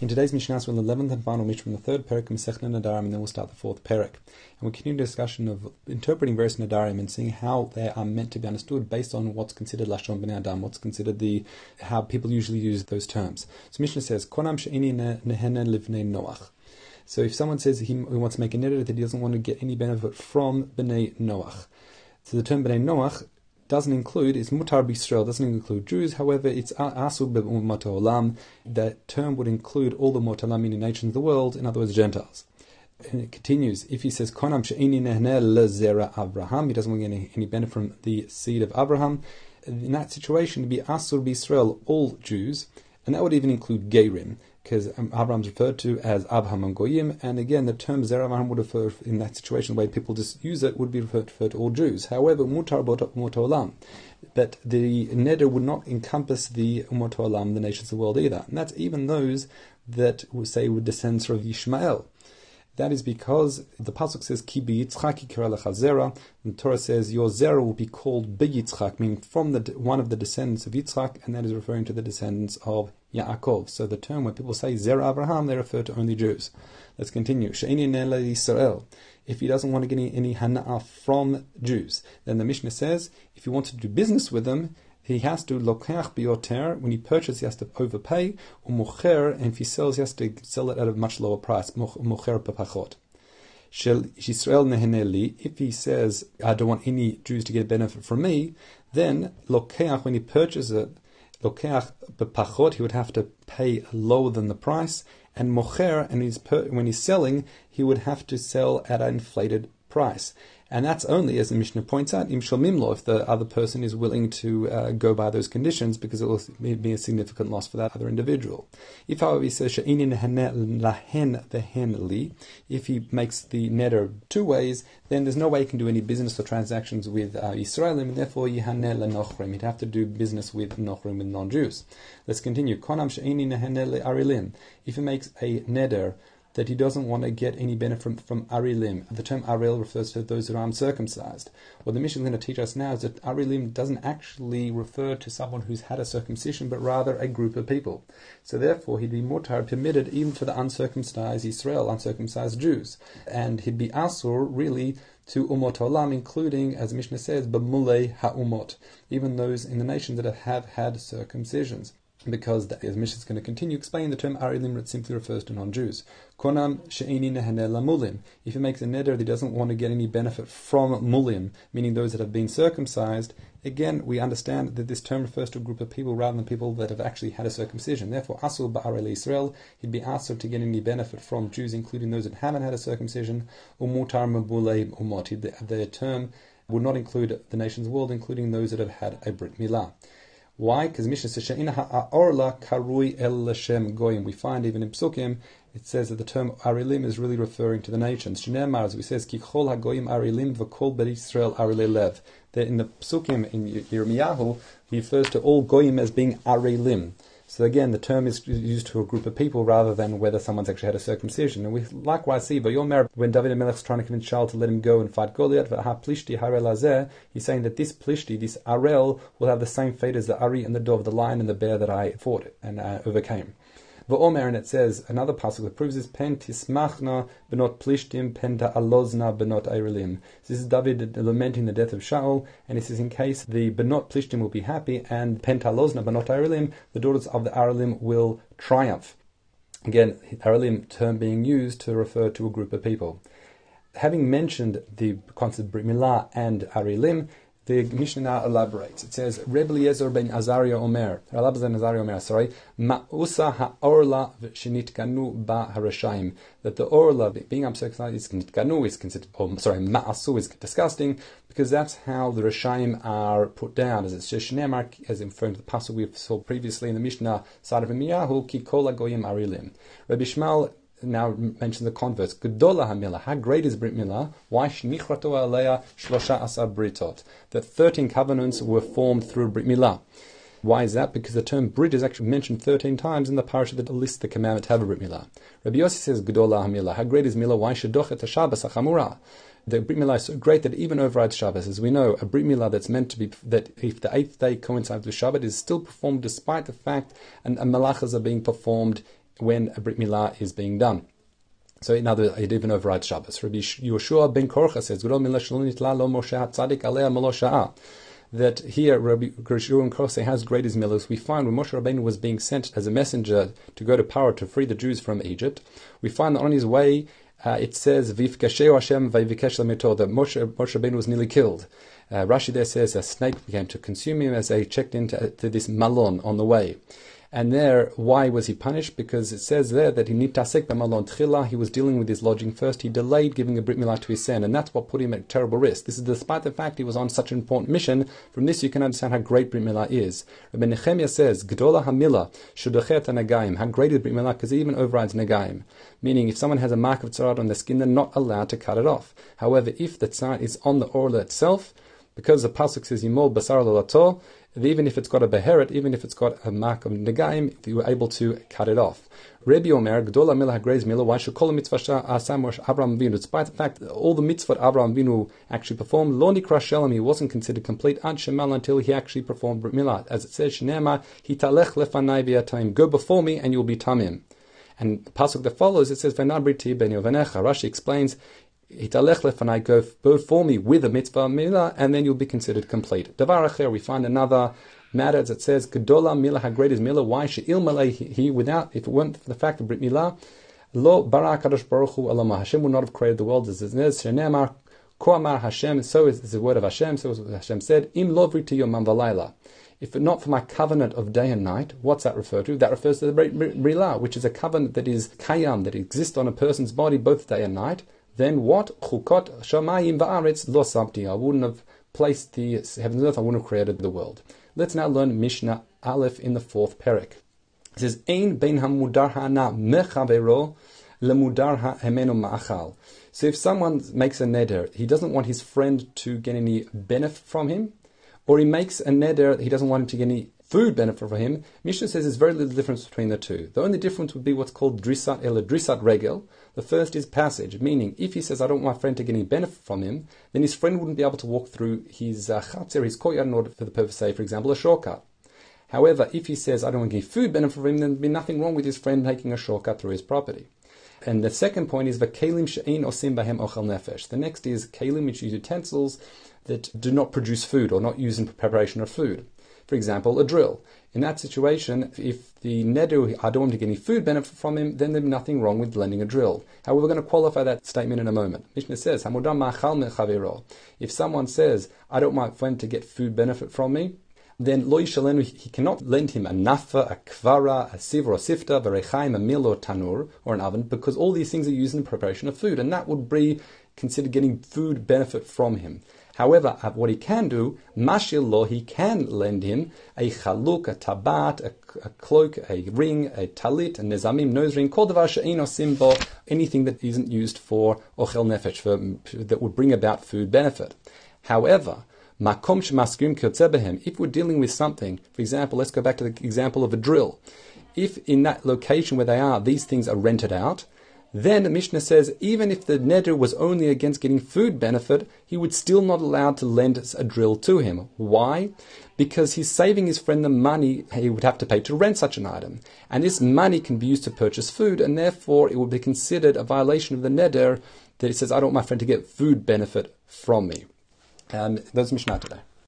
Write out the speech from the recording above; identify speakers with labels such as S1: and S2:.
S1: In today's Mishnah, we're in the 11th and final Mishnah from the third Perek Masechna Nedarim, and then we'll start the fourth Perek. And we'll continue the discussion of interpreting various Nedarim and seeing how they are meant to be understood based on what's considered Lashon B'nai Adam, what's considered the how people usually use those terms. So Mishnah says, Konam she'ini nehene livnei Noach. So if someone says he, wants to make a neder that he doesn't want to get any benefit from B'nai Noach. So the term B'nai Noach doesn't include, it's mutar b'Yisrael, doesn't include Jews, however, it's asu b'umat olam, that term would include all the meaning nations of the world, in other words, Gentiles. And it continues, if he says, konam she'ini nehne lezera Abraham, he doesn't want any, any benefit from the seed of Abraham, in that situation, it'd be asur b'Yisrael, all Jews, and that would even include Gerim because Abraham is referred to as Abraham and Goyim, and again, the term Abraham would refer, in that situation, the way people just use it, would be referred, referred to all Jews. However, Mutar Olam, but the Neder would not encompass the Umot Olam, the nations of the world either. And that's even those that would say would descend from Yishmael. That is because the pasuk says Ki Yitzchak zera. The Torah says your zera will be called Yitzchak, meaning from the one of the descendants of Yitzchak, and that is referring to the descendants of Yaakov. So the term when people say Zera Abraham, they refer to only Jews. Let's continue. She'ini Israel. If he doesn't want to get any, any hana'ah from Jews, then the Mishnah says if you want to do business with them, he has to lokach bioter. When he purchases, he has to overpay. Umucher, and if he sells, he has to sell it at a much lower price. Mucher pepachot. Shel neheneli. If he says, I don't want any Jews to get benefit from me, then lokeach when he purchases it, lokeach bepachot, he would have to pay lower than the price, and mocher, and he's per, when he's selling, he would have to sell at an inflated price. And that's only, as the Mishnah points out, if the other person is willing to uh, go by those conditions, because it will be a significant loss for that other individual. If, however, he says, lahen if he makes the neder two ways, then there's no way he can do any business or transactions with uh, Israelim, and therefore. He'd have to do business with nochrim, with non-Jews. Let's continue. Konam. If he makes a neder that he doesn't want to get any benefit from, Arilim. The term Aril refers to those who are uncircumcised. What the is going to teach us now is that Arilim doesn't actually refer to someone who's had a circumcision, but rather a group of people. So therefore, he'd be mutar permitted even for the uncircumcised Israel, uncircumcised Jews. And he'd be asur, really, to umot olam, including, as the Mishnah says, b'mulei ha'umot, even those in the nation that have had circumcisions because the, Mishnah is going to continue explaining the term "Ari Arilim simply refers to non-Jews. Konam she'ini. If he makes a neder that he doesn't want to get any benefit from mulim, meaning those that have been circumcised, again we understand that this term refers to a group of people rather than people that have actually had a circumcision. Therefore, asul ba'arel Israel, he'd be asked to get any benefit from Jews, including those that haven't had a circumcision. Umutar mabulei umot. The, term would not include the nations world, including those that have had a brit milah. Why? Because Mishnah says She'ina ha'orla karui el Lashem goyim. We find even in Psukim it says that the term arilim is really referring to the nations. Shneemar, as we says, kichol hagoyim arilim v'kol bet Israel arile lev. That in the Psukim in Yirmiyahu, he refers to all goyim as being arilim. So again, the term is used to a group of people rather than whether someone's actually had a circumcision. And we likewise see, but when David is trying to convince Shaul to let him go and fight Goliath, he's saying that this plishti, this arel, will have the same fate as the ari and the dove, the lion and the bear that I fought and uh, overcame. V'omer, and it says another passage that proves this: Pen tismachna benot plishtim, pen alozna benot arilim. This is David lamenting the death of Shaul, and he says, in case the benot plishtim will be happy, and pen alozna benot arilim, the daughters of the arilim will triumph. Again, arilim term being used to refer to a group of people. Having mentioned the concept of Brit Milah and Arilim, the Mishnah elaborates. It says, Rebbe Eliezer ben Azaria Omer, Rabbi ben Azaria Omer, sorry, Ma'usa ha'orla v'shinitkanu ba harashaim, that the orla, being uncircumcised, is nitkanu, is considered, or sorry, ma'asu is disgusting, because that's how the Rashaim are put down, as it's Sheshnemar, as in referring to the passage we saw previously in the Mishnah, side of ki kol goyim arilim. Rabbi Shmuel now mention the converts. Gedola Hamila. How great is Brit Milah? Why Shnichrato Aleya Shlosha Asa Britot? That 13 covenants were formed through Brit Milah. Why is that? Because the term Brit is actually mentioned 13 times in the parasha that lists the commandment to have a Brit Milah. Rabbi Yossi says, Gedola Hamila. How great is Milah? Why Shadochet Shabbos Achamura? The Brit Milah is so great that even overrides Shabbos. As we know, a Brit Milah that's meant to be, that if the eighth day coincides with Shabbat, is still performed despite the fact and, and malachas are being performed when a Brit Milah is being done. So in other words, it even overrides Shabbos. Rabbi Yoshua ben Korcha says, that here Rabbi Gershur and Kose has great as milos. We find when Moshe Rabbeinu was being sent as a messenger to go to Pharaoh to free the Jews from Egypt, we find that on his way uh, it says Vivkasheu Hashem Vayvikesh that Moshe, Moshe Rabbeinu was nearly killed. Uh, Rashi there says a snake began to consume him as they checked into this malon on the way. And there, why was he punished? Because it says there that he nitasek b'malon tchila, he was dealing with his lodging first. He delayed giving a brit milah to his son, and that's what put him at terrible risk. This is despite the fact he was on such an important mission. From this, you can understand how great brit milah is. Rabbi Nehemiah says, "Gdola hamila shudachet nagaim." How great is brit milah? Because it even overrides nagaim. Meaning, if someone has a mark of tzarad on their skin, they're not allowed to cut it off. However, if the tzar is on the orla itself, because the pasuk says "Yimol basar lalato," even if it's got a beheret, even if it's got a mark of negaim, you were able to cut it off. Rebbe Omer, Gdola Mila Hagrez Mila, why should call a mitzvah Asam Abraham Vinu? Despite the fact that all the mitzvah Abraham Vinu actually performed, Loni Krashelam, he wasn't considered complete Ad Shemal until he actually performed Brit Milah. As it says, Shinema, Hitalech Lefanai V'yatayim, go before me and you'll be Tamim. And the pasuk that follows, it says, Venabriti ben. Rashi explains, Hitalech lefanai, go before me with a mitzvah milah, and then you'll be considered complete. Davar we find another matter that says, Gedola milah, how great is milah, why she'il he, without, if it weren't for the fact of Brit Milah, lo bara kadosh baruch hu alama, Hashem would not have created the world as it is, shenemar, ko amar Hashem, so is, is the word of Hashem, so is what Hashem said, im lovri to your mamvalayla. If not for my covenant of day and night, what's that refer to? That refers to the Brit Milah, which is a covenant that is kayam, that exists on a person's body both day and night, then what? Chukot shamayim va'aretz lo sabti. I wouldn't have placed the heavens and earth, I wouldn't have created the world. Let's now learn Mishnah Aleph in the fourth Perek. It says, Ein ben hamudar hana mechavero lemudar ha'emenu ma'achal. So if someone makes a neder, he doesn't want his friend to get any benefit from him, or he makes a neder, he doesn't want him to get any food benefit for him, Mishnah says there's very little difference between the two. The only difference would be what's called drisat el drisat regel. The first is passage, meaning if he says, I don't want my friend to get any benefit from him, then his friend wouldn't be able to walk through his uh, his courtyard, in order for the purpose, say, for example, a shortcut. However, if he says, I don't want to give food benefit from him, then there'd be nothing wrong with his friend taking a shortcut through his property. And the second point is the kalim she'ein osim bahem ochel nefesh. The next is kalim, which use utensils that do not produce food or not used in preparation of food. For example, a drill. In that situation, if the nedu, I don't want to get any food benefit from him, then there's nothing wrong with lending a drill. However, we're going to qualify that statement in a moment. Mishnah says, If someone says, I don't want my friend to get food benefit from me, then lo yishalenu, he cannot lend him a nafa, a kvara, a siv or a sifta, a mill or tanur, or an oven, because all these things are used in the preparation of food, and that would be considered getting food benefit from him. However, uh, what he can do, mashil lo, he can lend him a chaluk, a tabat, a, a, cloak, a ring, a talit, a nezamim, nose ring, kol davar she'ino symbol, anything that isn't used for ochel nefesh, for, that would bring about food benefit. However, makom shemaskrim if we're dealing with something, for example, let's go back to the example of a drill. If in that location where they are, these things are rented out, then the Mishnah says even if the neder was only against getting food benefit, he would still not allowed to lend a drill to him. Why? Because he's saving his friend the money he would have to pay to rent such an item. And this money can be used to purchase food, and therefore it would be considered a violation of the neder that he says, I don't want my friend to get food benefit from me. Um, that's Mishnah today.